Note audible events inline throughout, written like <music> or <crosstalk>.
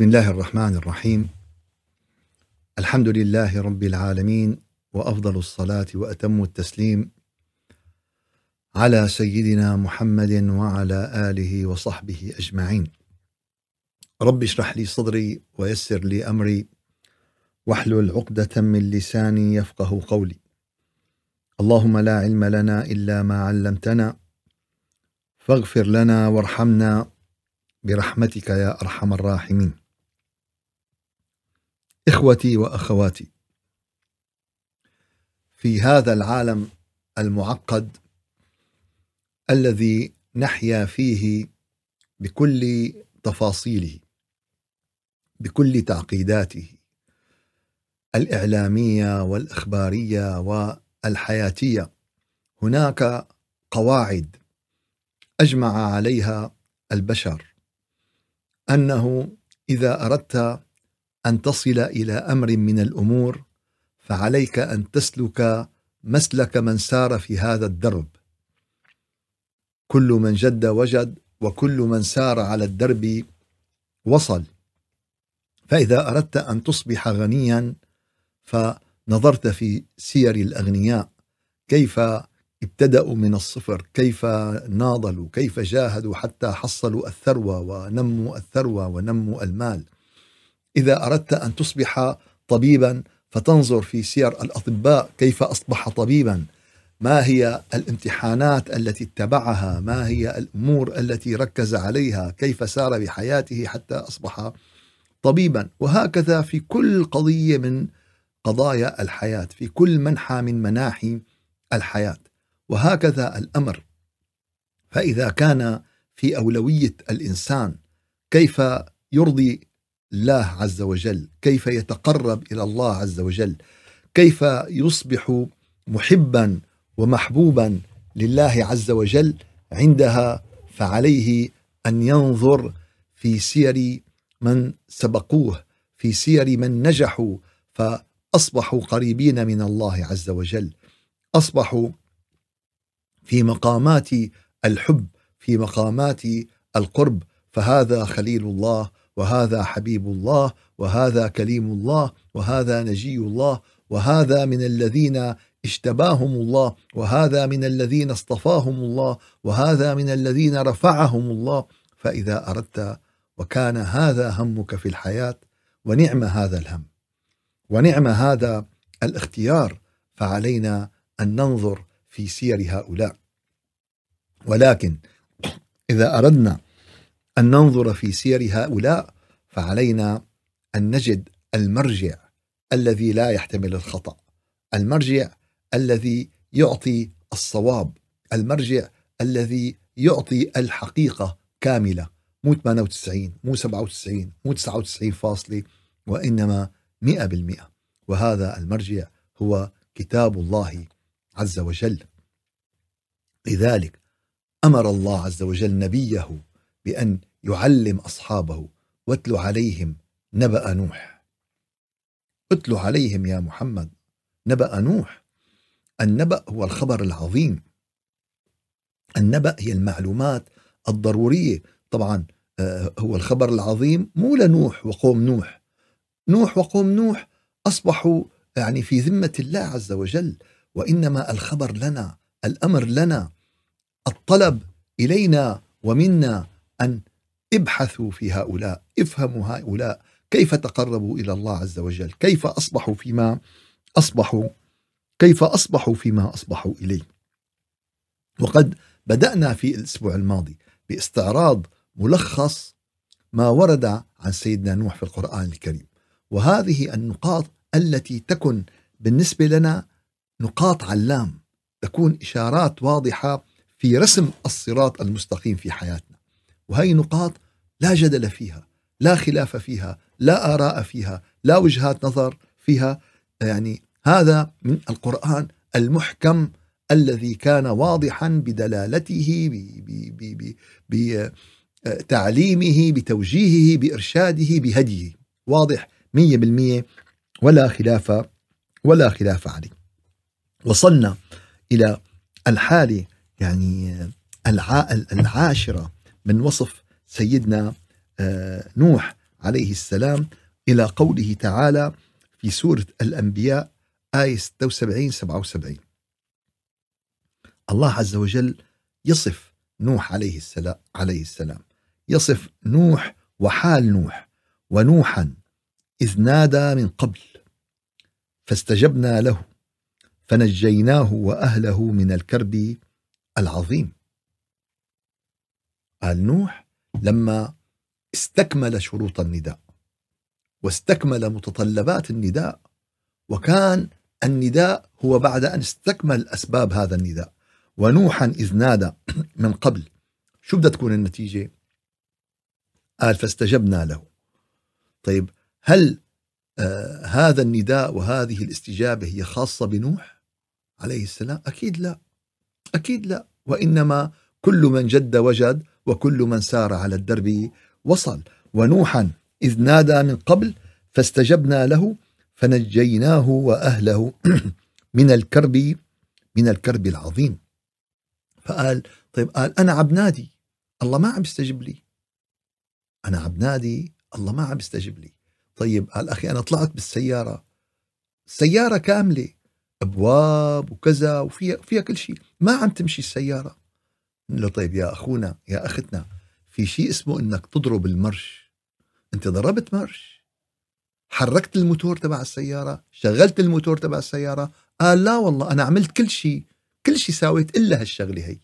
بسم الله الرحمن الرحيم. الحمد لله رب العالمين وأفضل الصلاة وأتم التسليم على سيدنا محمد وعلى آله وصحبه أجمعين. رب اشرح لي صدري ويسر لي أمري واحلل عقدة من لساني يفقه قولي. اللهم لا علم لنا إلا ما علمتنا فاغفر لنا وارحمنا برحمتك يا أرحم الراحمين. إخوتي وأخواتي. في هذا العالم المعقد الذي نحيا فيه بكل تفاصيله بكل تعقيداته الإعلامية والإخبارية والحياتية هناك قواعد أجمع عليها البشر أنه إذا أردت أن تصل إلى أمر من الأمور فعليك أن تسلك مسلك من سار في هذا الدرب. كل من جد وجد وكل من سار على الدرب وصل. فإذا أردت أن تصبح غنيا فنظرت في سير الأغنياء كيف ابتدأوا من الصفر كيف ناضلوا كيف جاهدوا حتى حصلوا الثروة ونموا الثروة ونموا المال. إذا أردت أن تصبح طبيبا فتنظر في سير الأطباء كيف أصبح طبيبا. ما هي الامتحانات التي اتبعها؟ ما هي الأمور التي ركز عليها؟ كيف سار بحياته حتى أصبح طبيبا؟ وهكذا في كل قضية من قضايا الحياة في كل منحى من مناحي الحياة. وهكذا الأمر. فإذا كان في أولوية الإنسان كيف يرضي الله عز وجل كيف يتقرب إلى الله عز وجل كيف يصبح محبا ومحبوبا لله عز وجل عندها فعليه أن ينظر في سير من سبقوه في سير من نجحوا فأصبحوا قريبين من الله عز وجل أصبحوا في مقامات الحب في مقامات القرب فهذا خليل الله وهذا حبيب الله وهذا كليم الله وهذا نجي الله وهذا من الذين اجتباهم الله وهذا من الذين اصطفاهم الله وهذا من الذين رفعهم الله. فإذا أردت وكان هذا همك في الحياة ونعم هذا الهم ونعم هذا الاختيار فعلينا أن ننظر في سير هؤلاء. ولكن إذا أردنا أن ننظر في سير هؤلاء فعلينا أن نجد المرجع الذي لا يحتمل الخطأ المرجع الذي يعطي الصواب المرجع الذي يعطي الحقيقة كاملة مو 98 مو 97 مو 99 فاصلة وإنما 100% وهذا المرجع هو كتاب الله عز وجل. لذلك أمر الله عز وجل نبيه بأن يعلم أصحابه واتل عليهم نبأ نوح. اتل عليهم يا محمد نبأ نوح. النبأ هو الخبر العظيم. النبأ هي المعلومات الضرورية. طبعا آه، هو الخبر العظيم مو لنوح وقوم نوح. نوح وقوم نوح أصبحوا يعني في ذمة الله عز وجل وإنما الخبر لنا الأمر لنا. الطلب إلينا ومنا أن ابحثوا في هؤلاء افهموا هؤلاء كيف تقربوا إلى الله عز وجل كيف أصبحوا فيما أصبحوا كيف أصبحوا فيما أصبحوا إليه. وقد بدأنا في الأسبوع الماضي باستعراض ملخص ما ورد عن سيدنا نوح في القرآن الكريم. وهذه النقاط التي تكن بالنسبة لنا نقاط علام تكون إشارات واضحة في رسم الصراط المستقيم في حياتنا. وهي نقاط لا جدل فيها لا خلاف فيها لا آراء فيها لا وجهات نظر فيها. يعني هذا من القرآن المحكم الذي كان واضحا بدلالته بتعليمه بتوجيهه بإرشاده بهديه. واضح مية بالمية ولا خلاف ولا خلاف عليه. وصلنا إلى الحالة يعني العاشرة من وصف سيدنا آه، نوح عليه السلام إلى قوله تعالى في سورة الأنبياء آية 76 77 الله عز وجل يصف نوح عليه السلام عليه السلام. يصف نوح وحال نوح ونوحا إذ نادى من قبل فاستجبنا له فنجيناه وأهله من الكرب العظيم. قال نوح لما استكمل شروط النداء واستكمل متطلبات النداء وكان النداء هو بعد أن استكمل أسباب هذا النداء ونوحا إذ نادى <clears throat> من قبل شو بدها تكون النتيجة؟ قال فاستجبنا له طيب هل آه هذا النداء وهذه الاستجابة هي خاصة بنوح عليه السلام؟ أكيد لا أكيد لا وإنما كل من جد وجد وكل من سار على الدرب وصل. ونوحا إذ نادى من قبل فاستجبنا له فنجيناه وأهله <clears throat> من الكرب من الكرب العظيم. فقال طيب قال أنا عم نادي الله ما عم يستجب لي. أنا عم نادي الله ما عم يستجب لي. طيب قال أخي أنا طلعت بالسيارة. سيارة كاملة أبواب وكذا وفيها فيها كل شيء. ما عم تمشي السيارة. طيب يا أخونا يا أختنا في شيء اسمه إنك تضرب المرش. أنت ضربت مرش حركت الموتور تبع السيارة شغلت الموتور تبع السيارة قال لا والله أنا عملت كل شيء كل شيء ساويت إلا هالشغلة هي.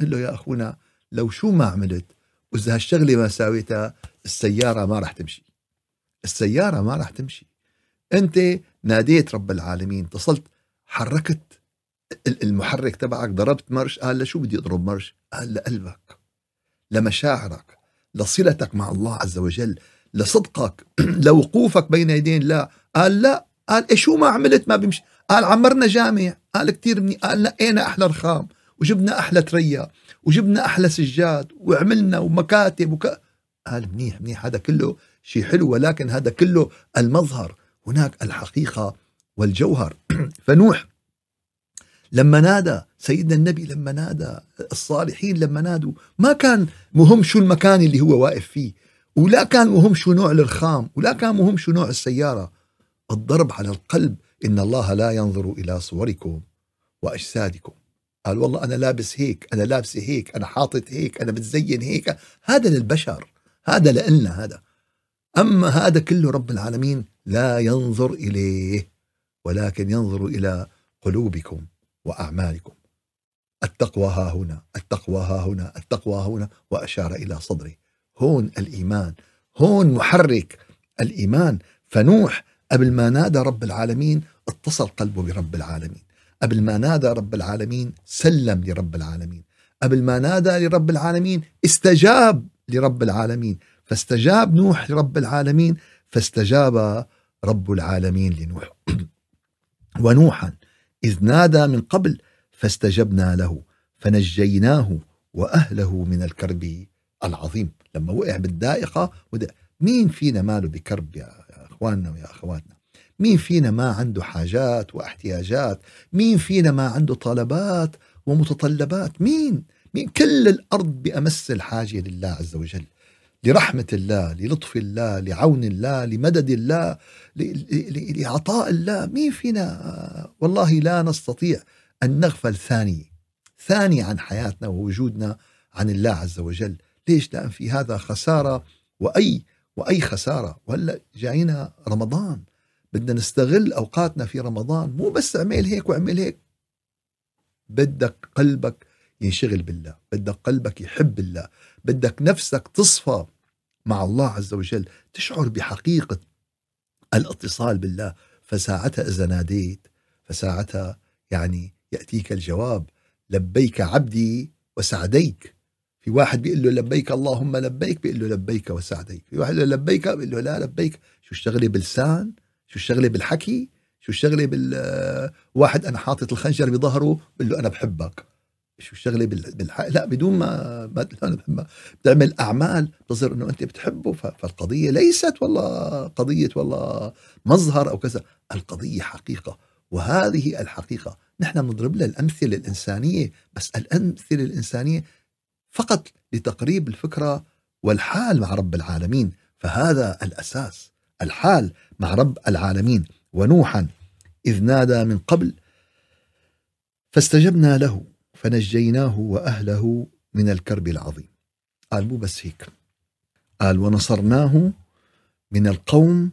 قل له يا أخونا لو شو ما عملت وإذا هالشغلة ما ساويتها السيارة ما رح تمشي. السيارة ما رح تمشي. أنت ناديت رب العالمين اتصلت حركت المحرك تبعك ضربت مرش قال لشو بدي أضرب مرش؟ قال لقلبك لمشاعرك لصلتك مع الله عز وجل لصدقك <clears throat> لوقوفك بين يدين الله. قال لا قال إيه شو ما عملت ما بيمشي قال عمرنا جامع. قال كثير مني قال لقينا أحلى رخام وجبنا أحلى تريا وجبنا أحلى سجاد وعملنا ومكاتب وك... قال منيح منيح. هذا كله شيء حلو ولكن هذا كله المظهر. هناك الحقيقة والجوهر. <clears throat> فنوح لما نادى سيدنا النبي لما نادى الصالحين لما نادوا ما كان مهم شو المكان اللي هو واقف فيه ولا كان مهم شو نوع الرخام ولا كان مهم شو نوع السيارة. الضرب على القلب إن الله لا ينظر إلى صوركم وأجسادكم. قال والله أنا لابس هيك أنا لابسة هيك أنا حاطط هيك أنا بتزين هيك. هذا للبشر هذا لنا هذا. أما هذا كله رب العالمين لا ينظر إليه ولكن ينظر إلى قلوبكم. وأعمالكم. التقوى ها هنا التقوى ها هنا التقوى ها هنا وأشار إلى صدره. هون الإيمان هون محرك الإيمان. فنوح قبل ما نادى رب العالمين اتصل قلبه برب العالمين. قبل ما نادى رب العالمين سلم لرب العالمين. قبل ما نادى لرب العالمين استجاب لرب العالمين. فاستجاب نوح لرب العالمين فاستجاب رب العالمين لنوح. <clears throat> ونوحا إذ نادى من قبل فاستجبنا له فنجيناه وأهله من الكرب العظيم. لما وقع بالدائقة مين فينا ماله بكرب يا أخواننا ويا أخواتنا؟ مين فينا ما عنده حاجات واحتياجات؟ مين فينا ما عنده طلبات ومتطلبات؟ مين؟ مين؟ كل الأرض بأمس الحاجة لله عز وجل. لرحمة الله للطف الله لعون الله لمدد الله لعطاء الله. مين فينا والله لا نستطيع أن نغفل ثاني ثاني عن حياتنا ووجودنا عن الله عز وجل. ليش؟ لأن في هذا خسارة وأي وأي خسارة. وهلأ جاينا رمضان. بدنا نستغل أوقاتنا في رمضان. مو بس أعمل هيك وأعمل هيك. بدك قلبك ينشغل بالله. بدك قلبك يحب الله. بدك نفسك تصفى مع الله عز وجل تشعر بحقيقة الاتصال بالله. فساعتها إذا ناديت فساعتها يعني يأتيك الجواب لبيك عبدي وسعديك. في واحد بيقول له لبيك اللهم لبيك بيقول له لبيك وسعديك. في واحد له لبيك بيقول له لا لبيك. شو الشغلة بلسان شو الشغلة بالحكي؟ شو الشغلة بال واحد أنا حاطط الخنجر بظهره بقول له أنا بحبك. شو الشغلة بالحق لا بدون ما ما بتعمل أعمال بتصير إنه أنت بتحبه فالقضية ليست والله قضية والله مظهر أو كذا. القضية حقيقة وهذه الحقيقة. نحن بنضرب لها الأمثلة الإنسانية بس الأمثلة الإنسانية فقط لتقريب الفكرة والحال مع رب العالمين. فهذا الأساس الحال مع رب العالمين. ونوحا إذ نادى من قبل فاستجبنا له. فنجيناه وأهله من الكرب العظيم. قال مو بس هيك. قال ونصرناه من القوم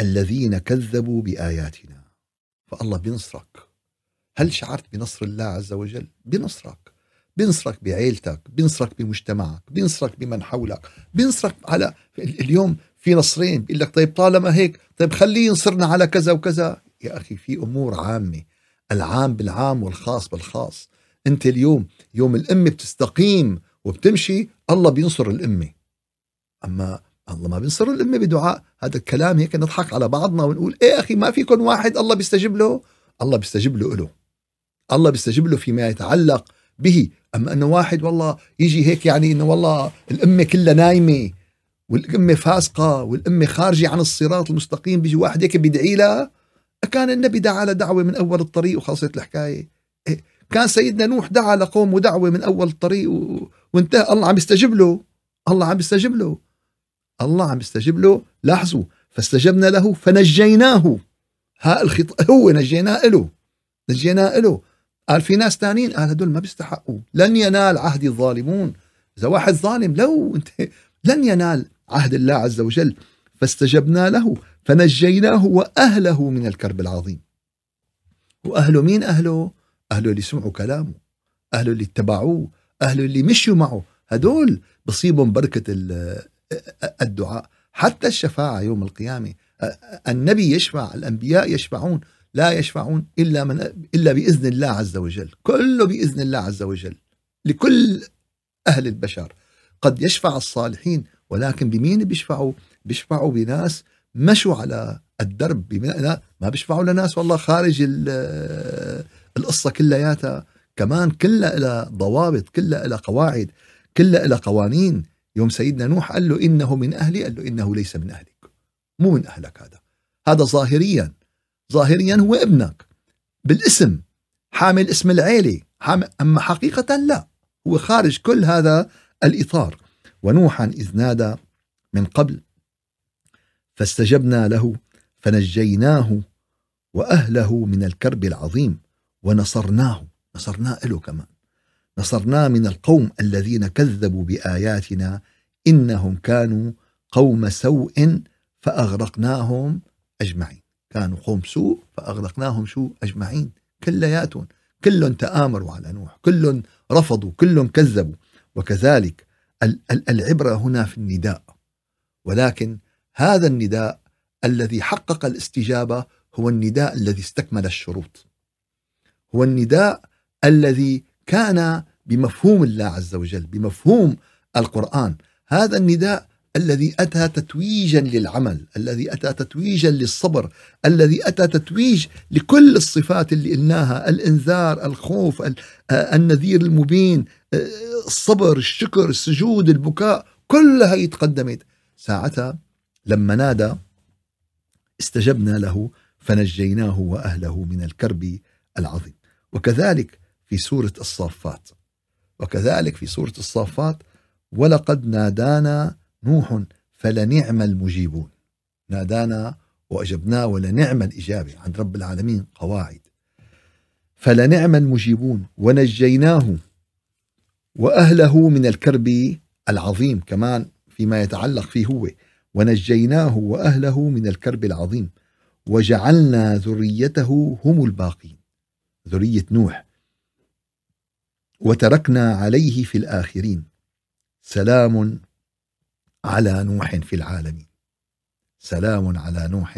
الذين كذبوا بآياتنا. فالله بينصرك هل شعرت بنصر الله عز وجل؟ بنصرك. بينصرك بعيلتك بينصرك بمجتمعك بينصرك بمن حولك بينصرك على اليوم في نصرين بيقول لك طيب طالما هيك طيب خليه ينصرنا على كذا وكذا. يا أخي في أمور عامة العام بالعام والخاص بالخاص. أنت اليوم يوم الأمة بتستقيم وبتمشي الله بينصر الأمة. أما الله ما بينصر الأمة بدعاء هذا الكلام هيك نضحك على بعضنا ونقول إيه أخي ما فيكم واحد الله بيستجيب له؟ الله بيستجيب له له الله بيستجيب له فيما يتعلق به. أما أنه واحد والله يجي هيك يعني أنه والله الأمة كلها نايمة والأمة فاسقة والأمة خارجة عن الصراط المستقيم بيجي واحد هيك بيدعي لها كان النبي دعا لدعوة من أول الطريق وخلصت الحكاية. إيه، كان سيدنا نوح دعا لقومه دعوة من أول الطريق و... وانتهى. الله عم يستجيب له. الله عم يستجيب له. الله عم يستجيب له. لاحظوا فاستجبنا له فنجيناه. ها الخط هو نجيناه له نجيناه له قال في ناس ثانيين قال هدول ما بيستحقوا. لن ينال عهد الظالمون. إذا واحد ظالم لو انت لن ينال عهد الله عز وجل. فاستجبنا له فنجيناه وأهله من الكرب العظيم. وأهله مين أهله؟ أهله اللي سمعوا كلامه أهله اللي اتبعوه أهله اللي مشوا معه. هدول بصيبهم بركة الدعاء. حتى الشفاعة يوم القيامة النبي يشفع الأنبياء يشفعون لا يشفعون إلا من إلا بإذن الله عز وجل. كله بإذن الله عز وجل لكل أهل البشر. قد يشفع الصالحين ولكن بمين بيشفعوا؟ بيشفعوا بناس مشوا على الدرب ما بيشفعوا لناس والله خارج القصة كلياتها كمان كلها لها ضوابط كلها لها قواعد كلها لها قوانين. يوم سيدنا نوح قال له إنه من أهلي قال له إنه ليس من أهلك. مو من أهلك هذا. هذا ظاهريا. ظاهريا هو ابنك. بالاسم. حامل اسم العيلة. حامل أما حقيقة لا. هو خارج كل هذا الإطار. ونوحا إذ نادى من قبل. فاستجبنا له فنجيناه وأهله من الكرب العظيم. ونصرناه نصرناه له كمان. نصرناه من القوم الذين كذبوا بآياتنا إنهم كانوا قوم سوء فأغرقناهم أجمعين. كانوا قوم سوء فأغرقناهم شو؟ أجمعين. كلياتهم كلهم تآمروا على نوح. كلهم رفضوا. كلهم كذبوا. وكذلك العبرة هنا في النداء. ولكن هذا النداء الذي حقق الاستجابة هو النداء الذي استكمل الشروط. هو النداء الذي كان بمفهوم الله عز وجل بمفهوم القرآن. هذا النداء الذي أتى تتويجا للعمل، الذي أتى تتويجا للصبر، الذي أتى تتويج لكل الصفات اللي قلناها، الإنذار، الخوف، النذير المبين، الصبر، الشكر، السجود، البكاء، كلها يتقدمت ساعتها لما نادى استجبنا له فنجيناه وأهله من الكرب العظيم. وكذلك في سورة الصافات. وكذلك في سورة الصافات ولقد نادانا نوح فلنعم المجيبون. نادانا واجبناه ولنعم الاجابه. عند رب العالمين قواعد. فلنعم المجيبون. ونجيناه واهله من الكرب العظيم. كمان فيما يتعلق فيه هو. ونجيناه واهله من الكرب العظيم. وجعلنا ذريته هم الباقين. ذرية نوح. وتركنا عليه في الآخرين. سلام على نوح في العالمين. سلام على نوح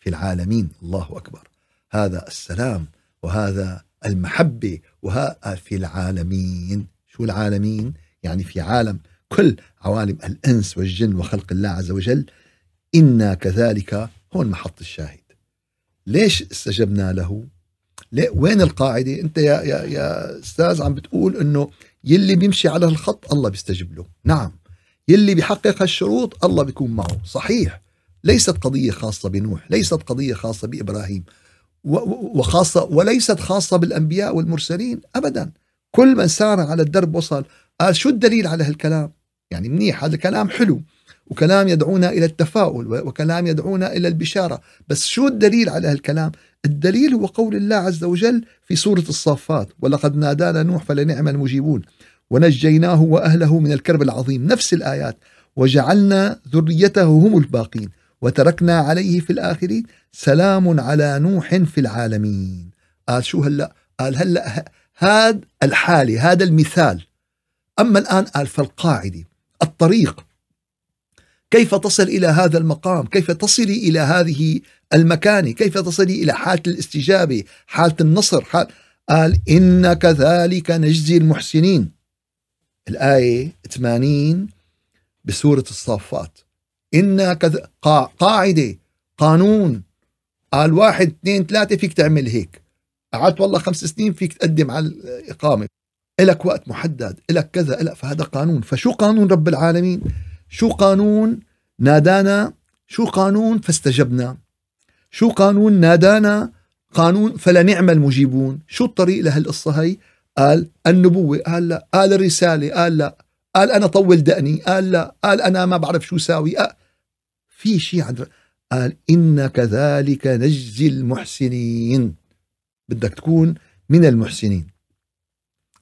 في العالمين. الله أكبر. هذا السلام وهذا المحبة وها في العالمين. شو العالمين؟ يعني في عالم كل عوالم الإنس والجن وخلق الله عز وجل. إنا كذلك هون محط الشاهد. ليش استجبنا له؟ ليه وين القاعدة؟ أنت يا يا يا أستاذ عم بتقول إنه يلي بيمشي على الخط الله بيستجيب له. نعم. يلي بيحقق هالشروط الله بيكون معه. صحيح. ليست قضية خاصة بنوح ليست قضية خاصة بإبراهيم وخاصة وليست خاصة بالأنبياء والمرسلين أبدا. كل من سار على الدرب وصل. قال شو الدليل على هالكلام؟ يعني منيح هذا الكلام حلو. وكلام يدعونا إلى التفاؤل وكلام يدعونا إلى البشارة. بس شو الدليل على هالكلام؟ الدليل هو قول الله عز وجل في سورة الصافات ولقد نادانا نوح فلنعم المجيبون ونجيناه وأهله من الكرب العظيم. نفس الآيات. وجعلنا ذريته هم الباقين وتركنا عليه في الآخرين سلام على نوح في العالمين. قال شو هلأ؟ قال هلأ هذا الحالة هذا المثال. أما الآن قال فالقاعدة الطريق. كيف تصل إلى هذا المقام؟ كيف تصلي إلى هذه المكانة كيف تصلي إلى حالة الاستجابة حالة النصر؟ حال قال إن كذلك نجزي المحسنين. الآية 80 بسورة الصافات. إن كذا قاعدة قانون. قال واحد اثنين ثلاثة فيك تعمل هيك. قعدت والله خمس سنين فيك تقدم على الإقامة. إلك وقت محدد إلك كذا إلك فهذا قانون. فشو قانون رب العالمين؟ شو قانون نادانا؟ شو قانون فاستجبنا؟ شو قانون نادانا؟ قانون فلنعم المجيبون. شو الطريق لهالقصة هي؟ قال النبوة قال لا. قال الرسالة قال لا. قال أنا طول دقني قال لا. قال أنا ما بعرف شو ساوي. قال في شيء عند قال إن كذلك نجزي المحسنين. بدك تكون من المحسنين.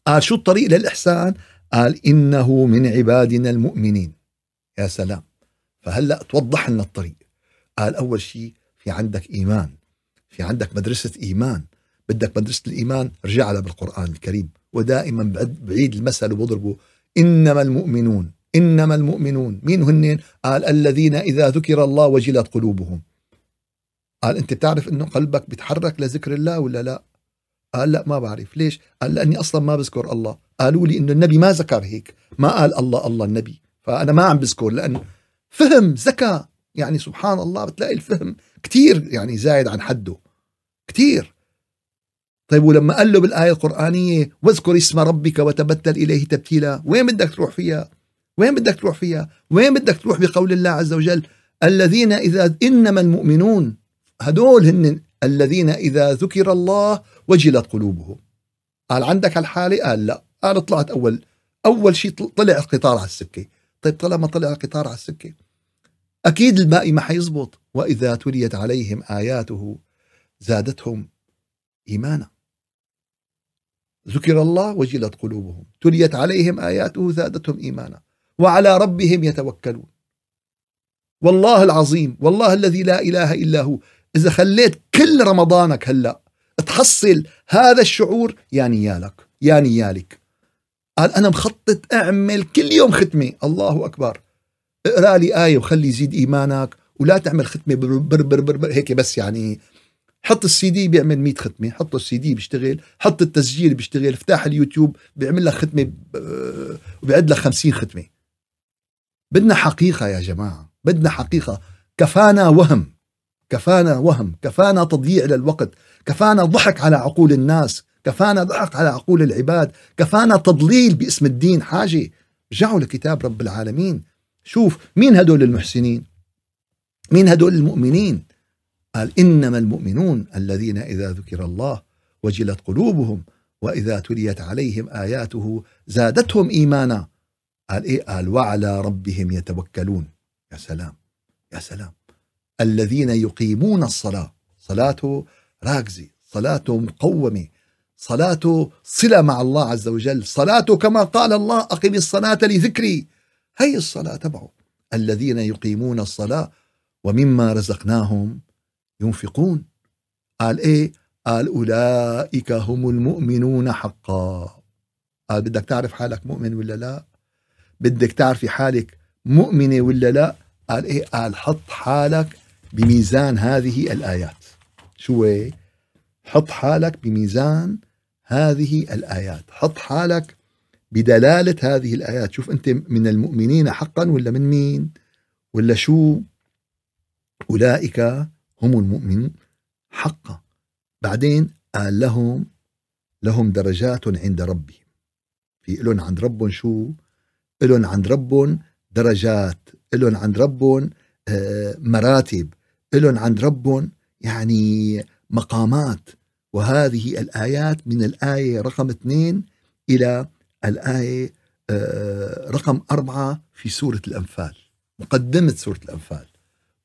قال شو الطريق للإحسان؟ قال إنه من عبادنا المؤمنين. يا سلام. فهلأ توضح لنا الطريق. قال أول شيء في عندك إيمان. في عندك مدرسة إيمان. بدك مدرسة الإيمان ارجع لها بالقرآن الكريم. ودائما بعيد المثل وبضربه. إنما المؤمنون إنما المؤمنون. مين هن قال الذين إذا ذكر الله وجلت قلوبهم. قال أنت بتعرف أنه قلبك بيتحرك لذكر الله ولا لا؟ قال لا ما بعرف. ليش؟ قال لأني أصلا ما بذكر الله. قالوا لي أنه النبي ما ذكر هيك. ما قال الله الله النبي. فأنا ما عم بذكر لأن فهم ذكاء. يعني سبحان الله بتلاقي الفهم كتير يعني زايد عن حده. كتير. طيب ولما قال له بالآية القرآنية واذكر اسم ربك وتبتل إليه تبتيلا. وين بدك تروح فيها؟ وين بدك تروح فيها؟ وين بدك تروح بقول الله عز وجل؟ الذين إذا إنما المؤمنون هدول هن الذين إذا ذكر الله وجلت قلوبهم. قال عندك هالحالة؟ قال لا. قال طلعت أول أول شيء طلع القطار على السكة طيب طالما طلع القطار على السكة. أكيد الباقي ما حيزبط وإذا تليت عليهم آياته زادتهم إيمانا. ذكر الله وجلت قلوبهم. تليت عليهم آياته زادتهم إيمانا. وعلى ربهم يتوكلون. والله العظيم والله الذي لا إله إلا هو. إذا خليت كل رمضانك هلأ تحصل هذا الشعور يا نيالك يا نيالك. قال أنا مخطط أعمل كل يوم ختمة. الله أكبر. اقرأ لي آية وخلي يزيد إيمانك ولا تعمل ختمة بر بر بر, بر, بر هيك بس يعني. حط السي دي بيعمل 100 ختمة حط السي دي بيشتغل حط التسجيل بيشتغل افتح اليوتيوب بيعمل لك ختمة وبيعد لك 50 ختمة. بدنا حقيقة يا جماعة بدنا حقيقة. كفانا وهم كفانا وهم كفانا تضييع للوقت كفانا ضحك على عقول الناس. كفانا ضحك على عقول العباد كفانا تضليل باسم الدين حاجة. رجعوا لكتاب رب العالمين. شوف مين هدول المحسنين؟ مين هدول المؤمنين؟ قال إنما المؤمنون الذين إذا ذكر الله وجلت قلوبهم وإذا تليت عليهم آياته زادتهم إيمانا. قال إيه؟ قال وعلى ربهم يتوكلون. يا سلام يا سلام. الذين يقيمون الصلاة صلاته راكزة صلاته مقومة. صلاته صلة مع الله عز وجل. صلاته كما قال الله أقم الصلاة لذكري. هي الصلاة تبعه. الذين يقيمون الصلاة ومما رزقناهم ينفقون. قال إيه؟ قال أولئك هم المؤمنون حقا. قال بدك تعرف حالك مؤمن ولا لا؟ بدك تعرفي حالك مؤمنة ولا لا؟ قال إيه؟ قال حط حالك بميزان هذه الآيات. شو حط حالك بميزان هذه الآيات. حط حالك بدلالة هذه الآيات. شوف أنت من المؤمنين حقا ولا من مين؟ ولا شو؟ أولئك هم المؤمنون حقا. بعدين قال لهم لهم درجات عند ربهم. في لهم عند ربهم شو؟ لهم عند ربهم درجات. لهم عند ربهم آه، مراتب. لهم عند ربهم يعني مقامات. وهذه الآيات من الآية رقم اثنين إلى الآية آه، رقم أربعة في سورة الأنفال مقدمة سورة الأنفال.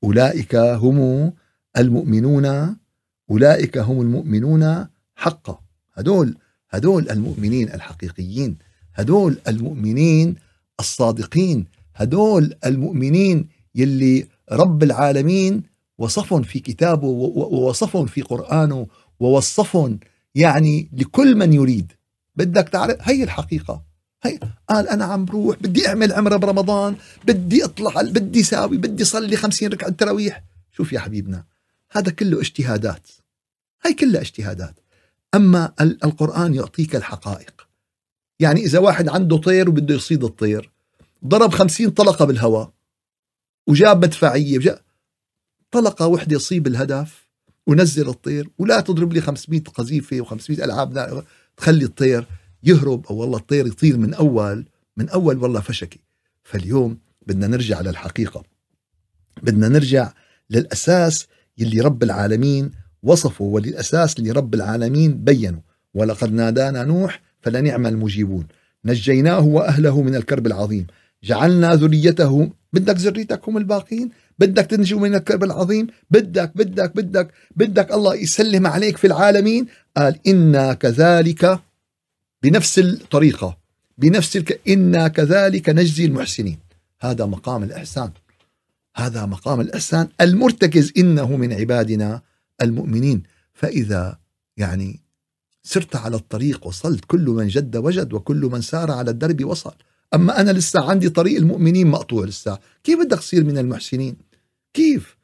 أولئك هم المؤمنون أولئك هم المؤمنون حقا. هدول هدول المؤمنين الحقيقيين هدول المؤمنين الصادقين هدول المؤمنين يلي رب العالمين وصفهم في كتابه ووصفهم في قرآنه ووصفهم يعني لكل من يريد. بدك تعرف هي الحقيقة. هي قال أنا عم بروح بدي أعمل عمرة برمضان بدي أطلع بدي ساوي بدي صلي خمسين ركعة تراويح. شوف يا حبيبنا هذا كله اجتهادات. هي كلها اجتهادات. أما القرآن يعطيك الحقائق. يعني إذا واحد عنده طير وبده يصيد الطير ضرب خمسين طلقة بالهواء وجاب مدفعية وجاب طلقة وحدة يصيب الهدف ونزل الطير ولا تضرب لي 500 قذيفة و500 ألعاب تخلي الطير يهرب أو والله الطير يطير من أول من أول والله فشكي فاليوم بدنا نرجع للحقيقة. بدنا نرجع للأساس يلي رب العالمين وصفه وللأساس اللي رب العالمين بينه. ولقد نادانا نوح فلنعم المجيبون. نجيناه وأهله من الكرب العظيم. جعلنا ذريته بدك ذريتك هم الباقين؟ بدك تنجو من الكرب العظيم؟ بدك بدك بدك بدك الله يسلم عليك في العالمين. قال إنا كذلك بنفس الطريقة بنفس الك... إنا كذلك نجزي المحسنين. هذا مقام الإحسان. هذا مقام الإحسان المرتكز إنه من عبادنا المؤمنين. فإذا يعني سرت على الطريق وصلت كل من جد وجد وكل من سار على الدرب وصل. أما أنا لسه عندي طريق المؤمنين مقطوع لسه. كيف بدك تصير من المحسنين؟ كيف؟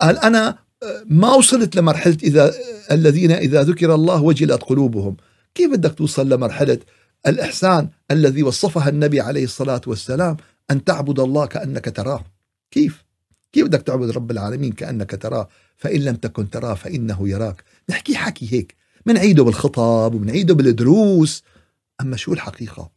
قال أنا آه، ما وصلت لمرحلة إذا آه، الذين إذا ذكر الله وجلت قلوبهم. كيف بدك توصل لمرحلة الإحسان الذي وصفها النبي عليه الصلاة والسلام أن تعبد الله كأنك تراه؟ كيف؟ كيف بدك تعبد رب العالمين كأنك تراه؟ فإن لم تكن تراه فإنه يراك. نحكي حكي هيك. منعيده بالخطب ومنعيده بالدروس. أما شو الحقيقة؟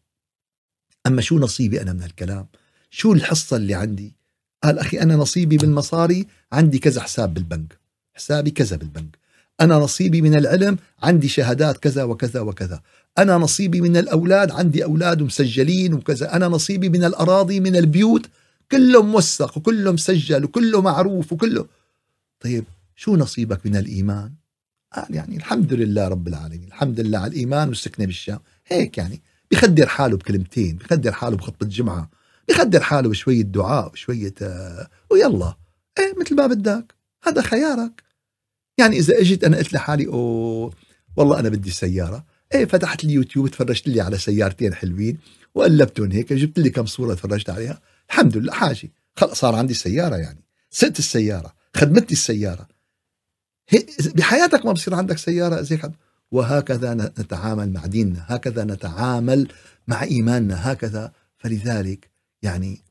أما شو نصيبي أنا من هالكلام شو الحصة اللي عندي؟ قال أخي أنا نصيبي بالمصاري. عندي كذا حساب بالبنك. حسابي كذا بالبنك. أنا نصيبي من العلم. عندي شهادات كذا وكذا وكذا. أنا نصيبي من الأولاد. عندي أولاد مسجلين وكذا. أنا نصيبي من الأراضي من البيوت. كله موثق وكله مسجل وكله معروف وكله. طيب شو نصيبك من الإيمان؟ قال يعني الحمد لله رب العالمين. الحمد لله على الإيمان والسكنة بالشام. هيك يعني. بخدر حاله بكلمتين بخدر حاله بخطبة جمعة. بخدر حاله بشوية دعاء وشوية آه ويلا إيه مثل ما بدك هذا خيارك. يعني إذا إجيت أنا قلت لحالي أوه والله أنا بدي سيارة. إيه فتحت لي يوتيوب تفرجت لي على سيارتين حلوين وقلبتهم هيك جبت لي كم صورة تفرجت عليها. الحمد لله حاجة. خلص صار عندي سيارة يعني. سقت السيارة خدمتني السيارة. بحياتك ما بصير عندك سيارة زي حد وهكذا نتعامل مع ديننا هكذا نتعامل مع إيماننا هكذا. فلذلك يعني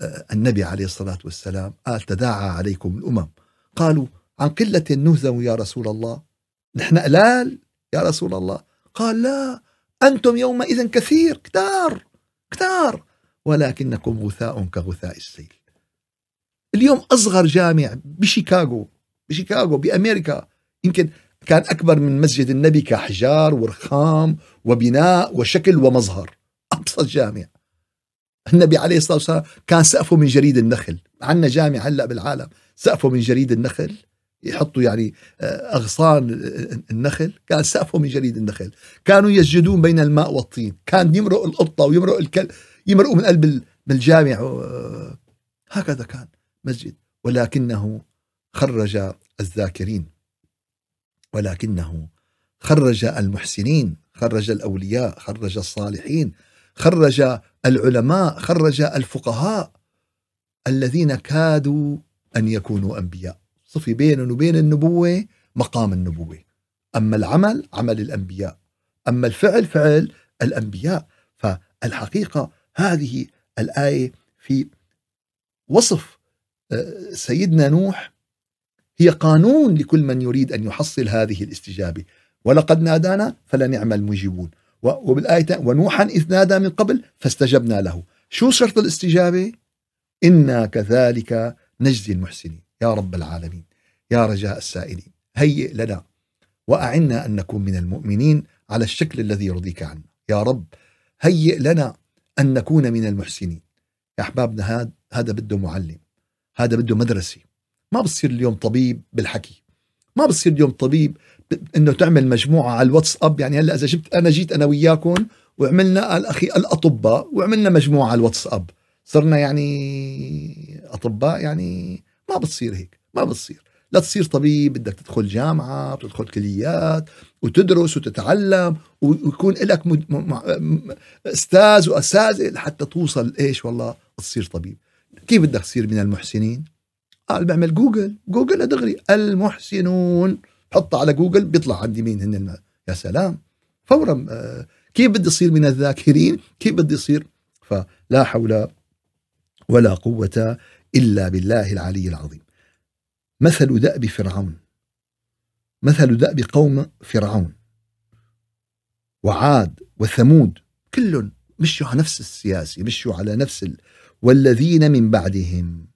آه، النبي عليه الصلاة والسلام قال تداعى عليكم الأمم. قالوا عن قلة نهزم يا رسول الله. نحن قلال يا رسول الله. قال لا أنتم يومئذ كثير كتار كتار ولكنكم غثاء كغثاء السيل. اليوم أصغر جامع بشيكاغو بشيكاغو بأمريكا يمكن كان أكبر من مسجد النبي كأحجار ورخام وبناء وشكل ومظهر أبسط جامع. النبي عليه الصلاة والسلام كان سقفه من جريد النخل. عندنا جامع هلأ بالعالم سقفه من جريد النخل يحطوا يعني آه، أغصان النخل كان سقفه من جريد النخل. كانوا يسجدون بين الماء والطين. كان يمرق القطة ويمرق الكلب يمرقوا من قلب الجامع آه، هكذا كان مسجد. ولكنه خرج الذاكرين. ولكنه خرج المحسنين خرج الأولياء خرج الصالحين خرج العلماء خرج الفقهاء الذين كادوا أن يكونوا أنبياء. صفي بينهم وبين النبوة مقام النبوة. أما العمل عمل الأنبياء. أما الفعل فعل الأنبياء. فالحقيقة هذه الآية في وصف آه، سيدنا نوح هي قانون لكل من يريد أن يحصل هذه الاستجابة. ولقد نادانا فلنعم المجيبون. وبالآية ونوحا إذ نادى من قبل فاستجبنا له. شو شرط الاستجابة؟ إنا كذلك نجزي المحسنين. يا رب العالمين يا رجاء السائلين هيئ لنا وأعنا أن نكون من المؤمنين على الشكل الذي يرضيك عنا. يا رب هيئ لنا أن نكون من المحسنين. يا أحبابنا هذا هذا بده معلم هذا بده مدرسة. ما بصير اليوم طبيب بالحكي. ما بصير اليوم طبيب إنه تعمل مجموعة على الواتساب. يعني هلأ إذا جبت أنا جيت أنا وياكم وعملنا الأخي الأطباء وعملنا مجموعة على الواتساب. صرنا يعني أطباء يعني ما بتصير هيك ما بتصير. لا تصير طبيب بدك تدخل جامعة تدخل كليات وتدرس وتتعلم ويكون لك أستاذ وأساتذة لحتى توصل إيش؟ والله تصير طبيب. كيف بدك تصير من المحسنين؟ قال بعمل جوجل. جوجل دغري. المحسنون. حطها على جوجل بيطلع عندي مين هن يا سلام. فورا آه، كيف بدي أصير من الذاكرين؟ كيف بدي أصير؟ فلا حول ولا قوة إلا بالله العلي العظيم. مثل دأب فرعون. مثل دأب قوم فرعون. وعاد وثمود كلهم مشوا على نفس السياسة مشوا على نفس ال... والذين من بعدهم.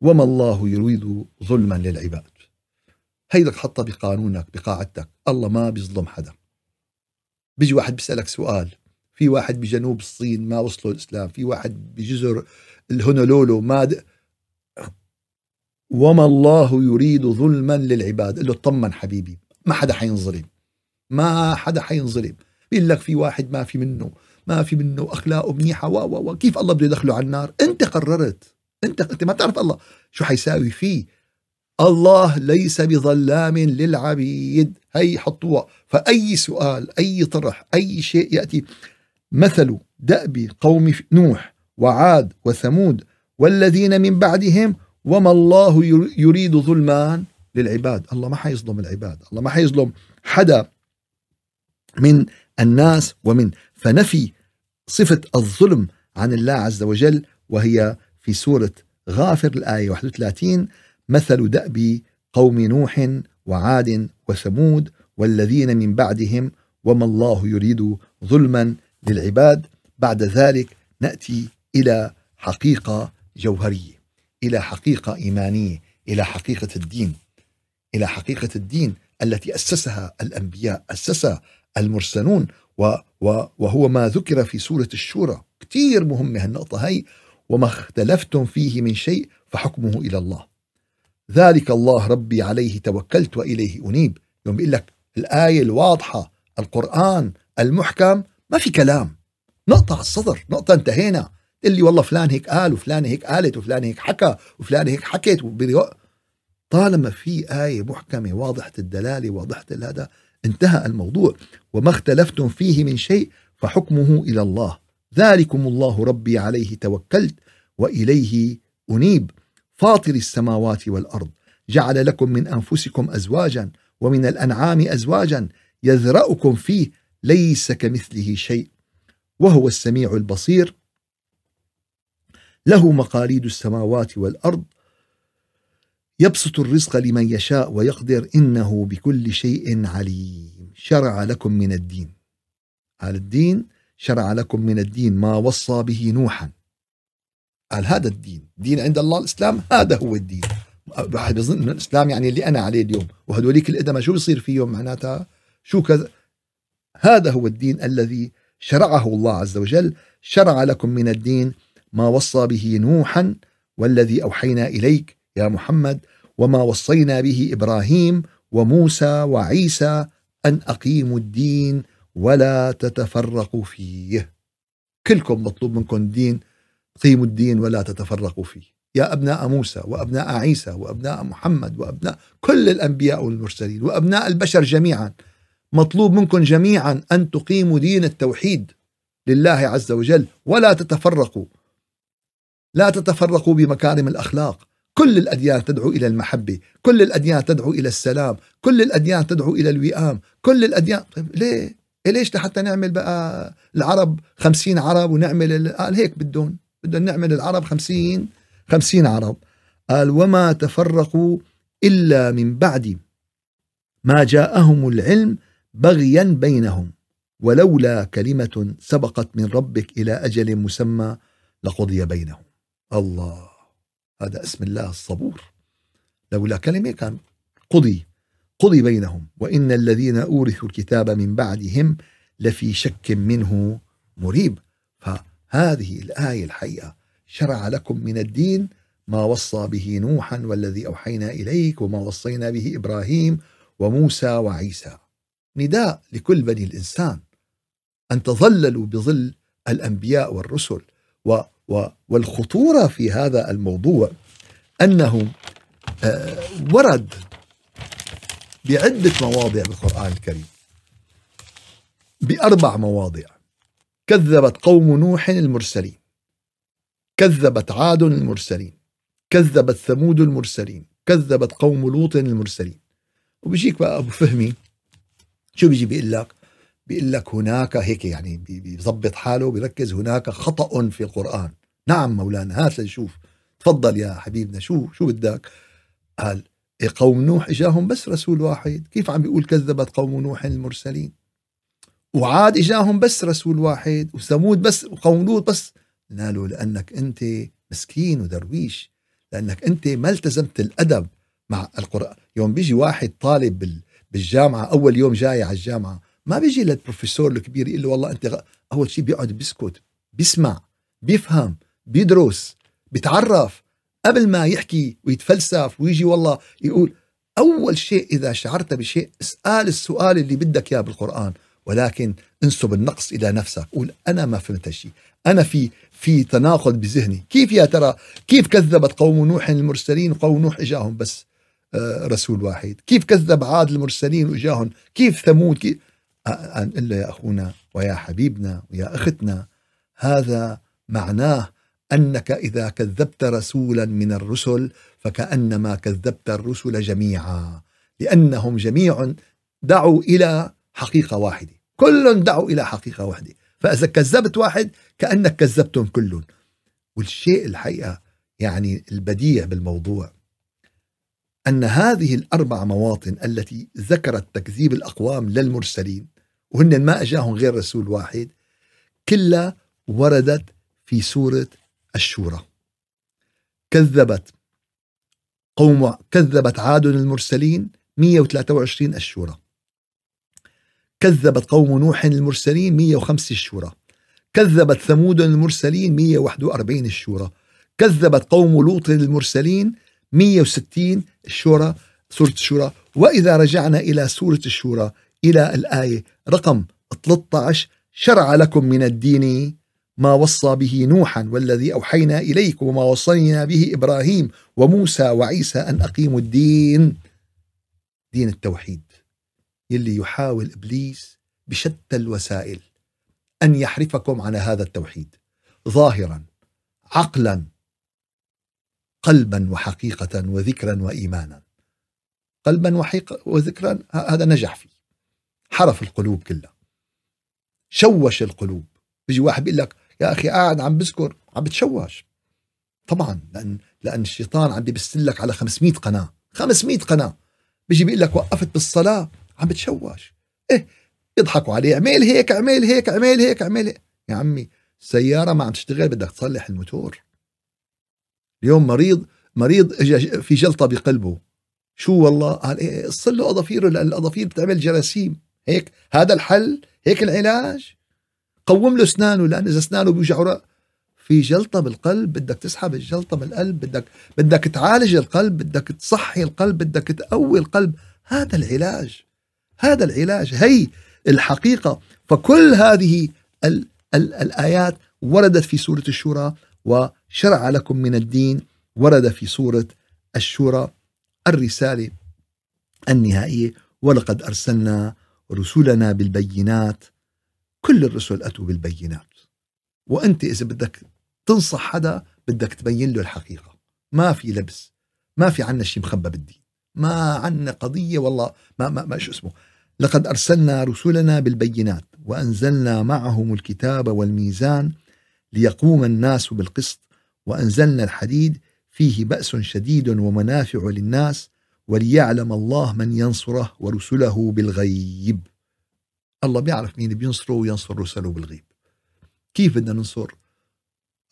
وما الله يريد ظلما للعباد. هيدك حطها بقانونك بقاعدتك. الله ما بيظلم حدا. بيجي واحد بيسألك سؤال في واحد بجنوب الصين ما وصلوا الإسلام في واحد بجزر الهونولولو ما د... وما الله يريد ظلما للعباد. قال له اطمن حبيبي ما حدا حينظلم. ما حدا حينظلم. بيقول لك في واحد ما في منه ما في منه أخلاقه منيحة و و كيف الله بده يدخله على النار؟ أنت قررت. أنت أنت ما تعرف الله. شو حيساوي فيه؟ الله ليس بظلام للعبيد. هي حطوها. فأي سؤال أي طرح أي شيء يأتي. مثل دأب قوم نوح وعاد وثمود والذين من بعدهم وما الله يريد ظلما للعباد. الله ما حيظلم العباد. الله ما حيظلم حدا من الناس ومن. فنفي صفة الظلم عن الله عز وجل وهي في سورة غافر الآية 31 مثل دأب قوم نوح وعاد وثمود والذين من بعدهم وما الله يريد ظلما للعباد. بعد ذلك نأتي إلى حقيقة جوهرية إلى حقيقة إيمانية إلى حقيقة الدين إلى حقيقة الدين التي أسسها الأنبياء اسسها المرسلون وهو ما ذكر في سورة الشورى. كثير مهمه هالنقطة هي وما اختلفتم فيه من شيء فحكمه إلى الله. ذلك الله ربي عليه توكلت وإليه أنيب. يوم بيقول لك الآية الواضحة القرآن المحكم ما في كلام. نقطة على الصدر نقطة انتهينا. اللي والله فلان هيك قال وفلان هيك قالت وفلان هيك حكى وفلان هيك حكت طالما في آية محكمة واضحة الدلالة واضحة هذا انتهى الموضوع. وما اختلفتم فيه من شيء فحكمه إلى الله. ذلكم الله ربي عليه توكلت وإليه أنيب. فاطر السماوات والأرض جعل لكم من أنفسكم أزواجا ومن الأنعام أزواجا يذرأكم فيه ليس كمثله شيء. وهو السميع البصير. له مقاليد السماوات والأرض. يبسط الرزق لمن يشاء ويقدر إنه بكل شيء عليم. شرع لكم من الدين. قال الدين شرع لكم من الدين ما وصى به نوحا. قال هذا الدين. دين عند الله الإسلام هذا هو الدين. واحد بظن إنه الإسلام يعني اللي أنا عليه اليوم. وهدوليك الأدمة شو بصير فيهم معناتها؟ شو كذا؟ هذا هو الدين الذي شرعه الله عز وجل. شرع لكم من الدين ما وصى به نوحا والذي أوحينا إليك يا محمد وما وصينا به إبراهيم وموسى وعيسى أن أقيموا الدين ولا تتفرقوا فيه. كلكم مطلوب منكم الدين قيموا الدين ولا تتفرقوا فيه. يا أبناء موسى وأبناء عيسى وأبناء محمد وأبناء كل الأنبياء والمرسلين وأبناء البشر جميعا. مطلوب منكم جميعا أن تقيموا دين التوحيد لله عز وجل ولا تتفرقوا. لا تتفرقوا بمكارم الأخلاق. كل الأديان تدعو إلى المحبة. كل الأديان تدعو إلى السلام. كل الأديان تدعو إلى الوئام. كل الأديان. طيب ليه؟ إيه ليش لحتى نعمل بقى العرب خمسين عرب ونعمل قال هيك بدهم؟ بدهم نعمل العرب خمسين خمسين عرب. قال وما تفرقوا إلا من بعد ما جاءهم العلم بغيا بينهم ولولا كلمة سبقت من ربك إلى أجل مسمى لقضي بينهم. الله هذا اسم الله الصبور. لولا كلمة كان قضي قضي بينهم. وإن الذين أورثوا الكتاب من بعدهم لفي شك منه مريب. فهذه الآية الحقيقة. شرع لكم من الدين ما وصى به نوحا والذي أوحينا إليك وما وصينا به إبراهيم وموسى وعيسى. نداء لكل بني الإنسان. أن تظللوا بظل الأنبياء والرسل. و و والخطورة في هذا الموضوع أنه آه، ورد بعدة مواضع بالقرآن الكريم. بأربع مواضع. كذبت قوم نوح المرسلين. كذبت عاد المرسلين. كذبت ثمود المرسلين. كذبت قوم لوط المرسلين. وبيجيك بقى أبو فهمي. شو بيجي؟ بيقول لك بيقول لك هناك هيك يعني بيظبط حاله بيركز هناك خطأ في القرآن. نعم مولانا هات لنشوف. تفضل يا حبيبنا. شو شو بدك؟ قال إيه قوم نوح إجاهم بس رسول واحد. كيف عم بيقول كذبت قوم نوح المرسلين؟ وعاد إجاهم بس رسول واحد وثمود بس وقوم لوط بس. له لأنك أنت مسكين ودرويش لأنك أنت ما التزمت الأدب مع القرآن. يوم بيجي واحد طالب بالجامعة أول يوم جاي على الجامعة ما بيجي للبروفيسور الكبير يقول له والله أنت غ... أول شيء بيقعد بيسكت بيسمع بيفهم بيدرس بيتعرف قبل ما يحكي ويتفلسف ويجي والله يقول أول شيء إذا شعرت بشيء اسأل السؤال اللي بدك إياه بالقرآن. ولكن انسب النقص إلى نفسك. قول أنا ما فهمت هالشيء أنا في في تناقض بذهني. كيف يا ترى؟ كيف كذبت قوم نوح المرسلين؟ وقوم نوح إجاهم بس آه، رسول واحد. كيف كذب عاد المرسلين وإجاهم؟ كيف ثمود؟ كيف نقول له يا أخونا ويا حبيبنا ويا أختنا هذا معناه أنك إذا كذبت رسولا من الرسل فكأنما كذبت الرسل جميعا لأنهم جميع دعوا إلى حقيقة واحدة. كل دعوا إلى حقيقة واحدة. فإذا كذبت واحد كأنك كذبتهم كلهم. والشيء الحقيقة يعني البديع بالموضوع أن هذه الأربع مواطن التي ذكرت تكذيب الأقوام للمرسلين وهن ما أجاهم غير رسول واحد كلها وردت في سورة الشورى. كذبت قوم كذبت عاد المرسلين 123 الشورى. كذبت قوم نوح المرسلين 105 الشورى. كذبت ثمود المرسلين 141 الشورى. كذبت قوم لوط المرسلين 160 الشورى سورة الشورى. وإذا رجعنا إلى سورة الشورى إلى الآية رقم 13 شرع لكم من الدين ما وصى به نوحا والذي أوحينا إليك وما وصينا به إبراهيم وموسى وعيسى أن أقيموا الدين دين التوحيد. يلي يحاول إبليس بشتى الوسائل أن يحرفكم عن هذا التوحيد. ظاهرا عقلا قلبا وحقيقة وذكرا وايمانا. قلبا وحقيقة وذكرا هذا نجح فيه. حرف القلوب كلها. شوش القلوب. بيجي واحد بيقول لك يا أخي قاعد عم بذكر عم بتشوش. طبعا لأن لأن الشيطان عم بيبسلك على 500 قناة. 500 قناة. بيجي بيقول لك وقفت بالصلاة. عم بتشوش. إيه يضحكوا عليه اعمل هيك اعمل هيك اعمل هيك اعمل هيك. يا عمي سيارة ما عم تشتغل بدك تصلح الموتور. اليوم مريض مريض في جلطة بقلبه. شو والله؟ قال إيه اصل له أظافيره لأن الأظافير بتعمل جراثيم. هيك هذا الحل هيك العلاج. قوم له اسنانه لأن إذا اسنانه بيوجعوا في جلطة بالقلب بدك تسحب الجلطة من القلب بدك بدك تعالج القلب بدك تصحي القلب بدك تقوي القلب. هذا العلاج. هذا العلاج هي الحقيقة. فكل هذه ال ال الآيات وردت في سورة الشورى وشرع لكم من الدين ورد في سورة الشورى الرسالة النهائية ولقد أرسلنا رسلنا بالبينات كل الرسل أتوا بالبينات. وأنت إذا بدك تنصح حدا بدك تبين له الحقيقة. ما في لبس ما في عنا شيء مخبى بالدين. ما عنا قضية والله ما, ما, ما شو اسمه لقد أرسلنا رسلنا بالبينات وأنزلنا معهم الكتاب والميزان ليقوم الناس بالقسط وأنزلنا الحديد فيه بأس شديد ومنافع للناس وليعلم الله من ينصره ورسله بالغيب. الله بيعرف مين بينصره وينصر رسله بالغيب. كيف بدنا ننصر؟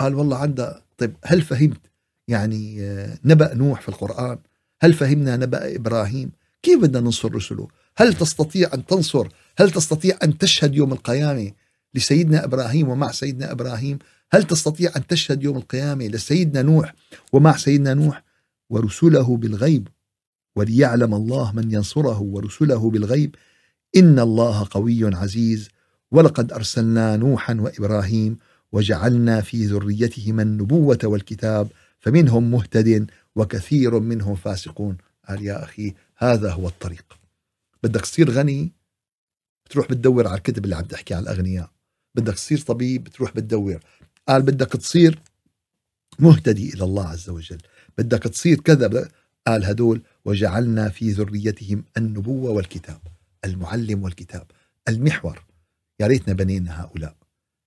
قال والله عندها طيب هل فهمت؟ يعني آه، نبأ نوح في القرآن هل فهمنا نبأ إبراهيم؟ كيف بدنا ننصر رسله؟ هل تستطيع أن تنصر؟ هل تستطيع أن تشهد يوم القيامة لسيدنا إبراهيم ومع سيدنا إبراهيم؟ هل تستطيع أن تشهد يوم القيامة لسيدنا نوح ومع سيدنا نوح؟ ورسله بالغيب وليعلم الله من ينصره ورسله بالغيب. إن الله قوي عزيز. ولقد أرسلنا نوحا وإبراهيم وجعلنا في ذريتهما النبوة والكتاب فمنهم مهتد وكثير منهم فاسقون. قال يا أخي هذا هو الطريق. بدك تصير غني بتروح بتدور على الكتب اللي عم تحكي على الأغنياء. بدك تصير طبيب بتروح بتدور. قال بدك تصير مهتدي إلى الله عز وجل. بدك تصير كذا. قال هدول وجعلنا في ذريتهم النبوة والكتاب المعلم والكتاب المحور. يا ريتنا بنينا هؤلاء.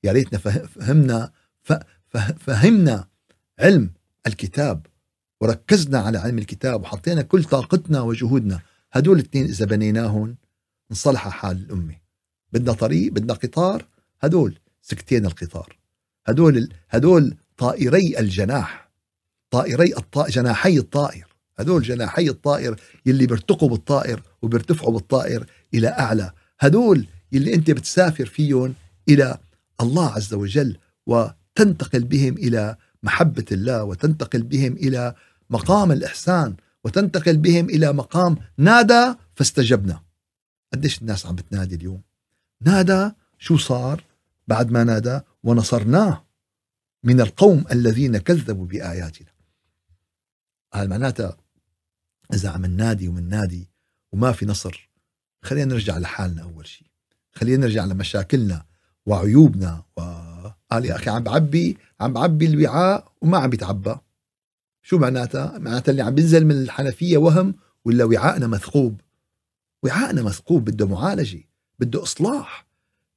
يا ريتنا فهمنا فهمنا علم الكتاب. وركزنا على علم الكتاب وحطينا كل طاقتنا وجهودنا. هدول الاثنين إذا بنيناهم انصلح حال الأمة. بدنا طريق بدنا قطار هدول سكتين القطار. هدول هدول طائري الجناح. طائري الطائر جناحي الطائر. هدول جناحي الطائر يلي بيرتقوا بالطائر وبيرتفعوا بالطائر إلى أعلى. هدول يلي أنت بتسافر فيهم إلى الله عز وجل وتنتقل بهم إلى محبة الله وتنتقل بهم إلى مقام الإحسان وتنتقل بهم إلى مقام نادى فاستجبنا. قديش الناس عم بتنادي اليوم؟ نادى شو صار بعد ما نادى؟ ونصرناه من القوم الذين كذبوا بآياتنا. قال معناتها إذا عم ننادي ومنادي وما في نصر خلينا نرجع لحالنا أول شيء خلينا نرجع لمشاكلنا وعيوبنا وقال يا أخي عم بعبي عم بعبي الوعاء وما عم بيتعبى. شو معناتها؟ معناتها اللي عم بينزل من الحنفية وهم ولا وعاءنا مثقوب؟ وعاءنا مثقوب بده معالجة بده إصلاح.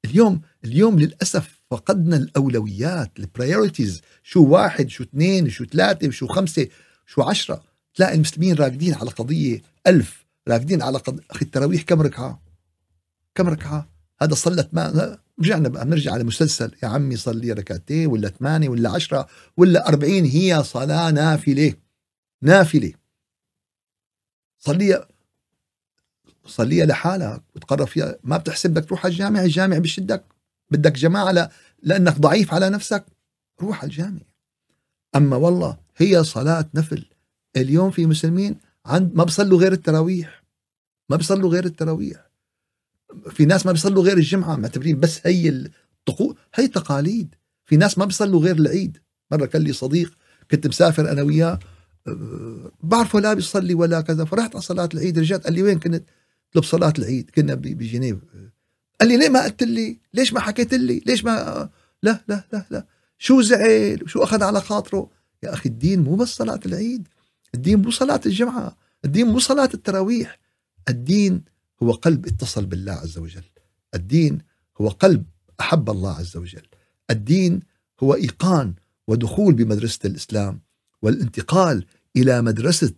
اليوم اليوم للأسف فقدنا الأولويات البرايورتيز شو واحد شو اثنين شو ثلاثة شو خمسة شو عشرة. تلاقي المسلمين راكدين على قضية ألف راكدين على قضية أخي التراويح كم ركعة؟ كم ركعة؟ هذا صلت ما رجعنا بقى بنرجع على مسلسل. يا عمي صلي ركعتين ولا ثمانية ولا عشرة ولا أربعين هي صلاة نافلة. نافلة. صليها صليها لحالك وتقرب فيها. ما بتحسب بدك تروح على الجامع الجامع بشدك. بدك جماعة. لأنك ضعيف على نفسك. روح على الجامع. أما والله هي صلاة نفل. اليوم في مسلمين عند ما بيصلوا غير التراويح. ما بيصلوا غير التراويح. في ناس ما بيصلوا غير الجمعة معتبرين بس هي الطقوس هي تقاليد في ناس ما بيصلوا غير العيد مرة كان لي صديق كنت مسافر أنا وياه أه، بعرفه لا بيصلي ولا كذا فرحت على صلاة العيد رجعت قال لي وين كنت؟ قلت بصلاة العيد كنا بجنيف قال لي ليه ما قلت لي؟ ليش ما حكيت لي؟ ليش ما لا لا لا لا شو زعل وشو أخذ على خاطره؟ يا أخي الدين مو بس صلاة العيد الدين مو صلاة الجمعة الدين مو صلاة التراويح الدين هو قلب اتصل بالله عز وجل. الدين هو قلب أحب الله عز وجل. الدين هو إيقان ودخول بمدرسة الإسلام والانتقال إلى مدرسة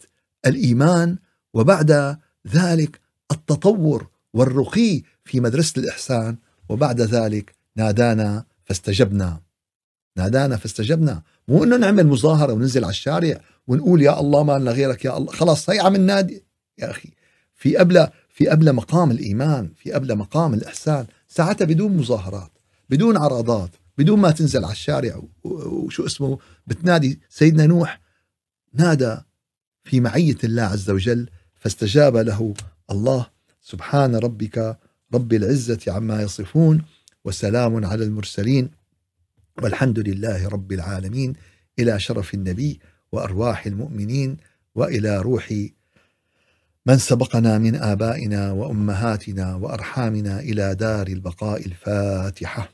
الإيمان وبعد ذلك التطور والرقي في مدرسة الإحسان وبعد ذلك نادانا فاستجبنا. نادانا فاستجبنا. مو إنه نعمل مظاهرة وننزل على الشارع ونقول يا الله ما لنا غيرك يا الله. خلاص هي عم ننادي. يا أخي في قبل في قبل مقام الإيمان في قبل مقام الإحسان ساعتها بدون مظاهرات بدون عرضات بدون ما تنزل على الشارع وشو اسمه بتنادي سيدنا نوح نادى في معية الله عز وجل فاستجاب له الله سبحان ربك رب العزة عما يصفون وسلام على المرسلين والحمد لله رب العالمين إلى شرف النبي وأرواح المؤمنين وإلى روح من سبقنا من آبائنا وأمهاتنا وأرحامنا إلى دار البقاء الفاتحة.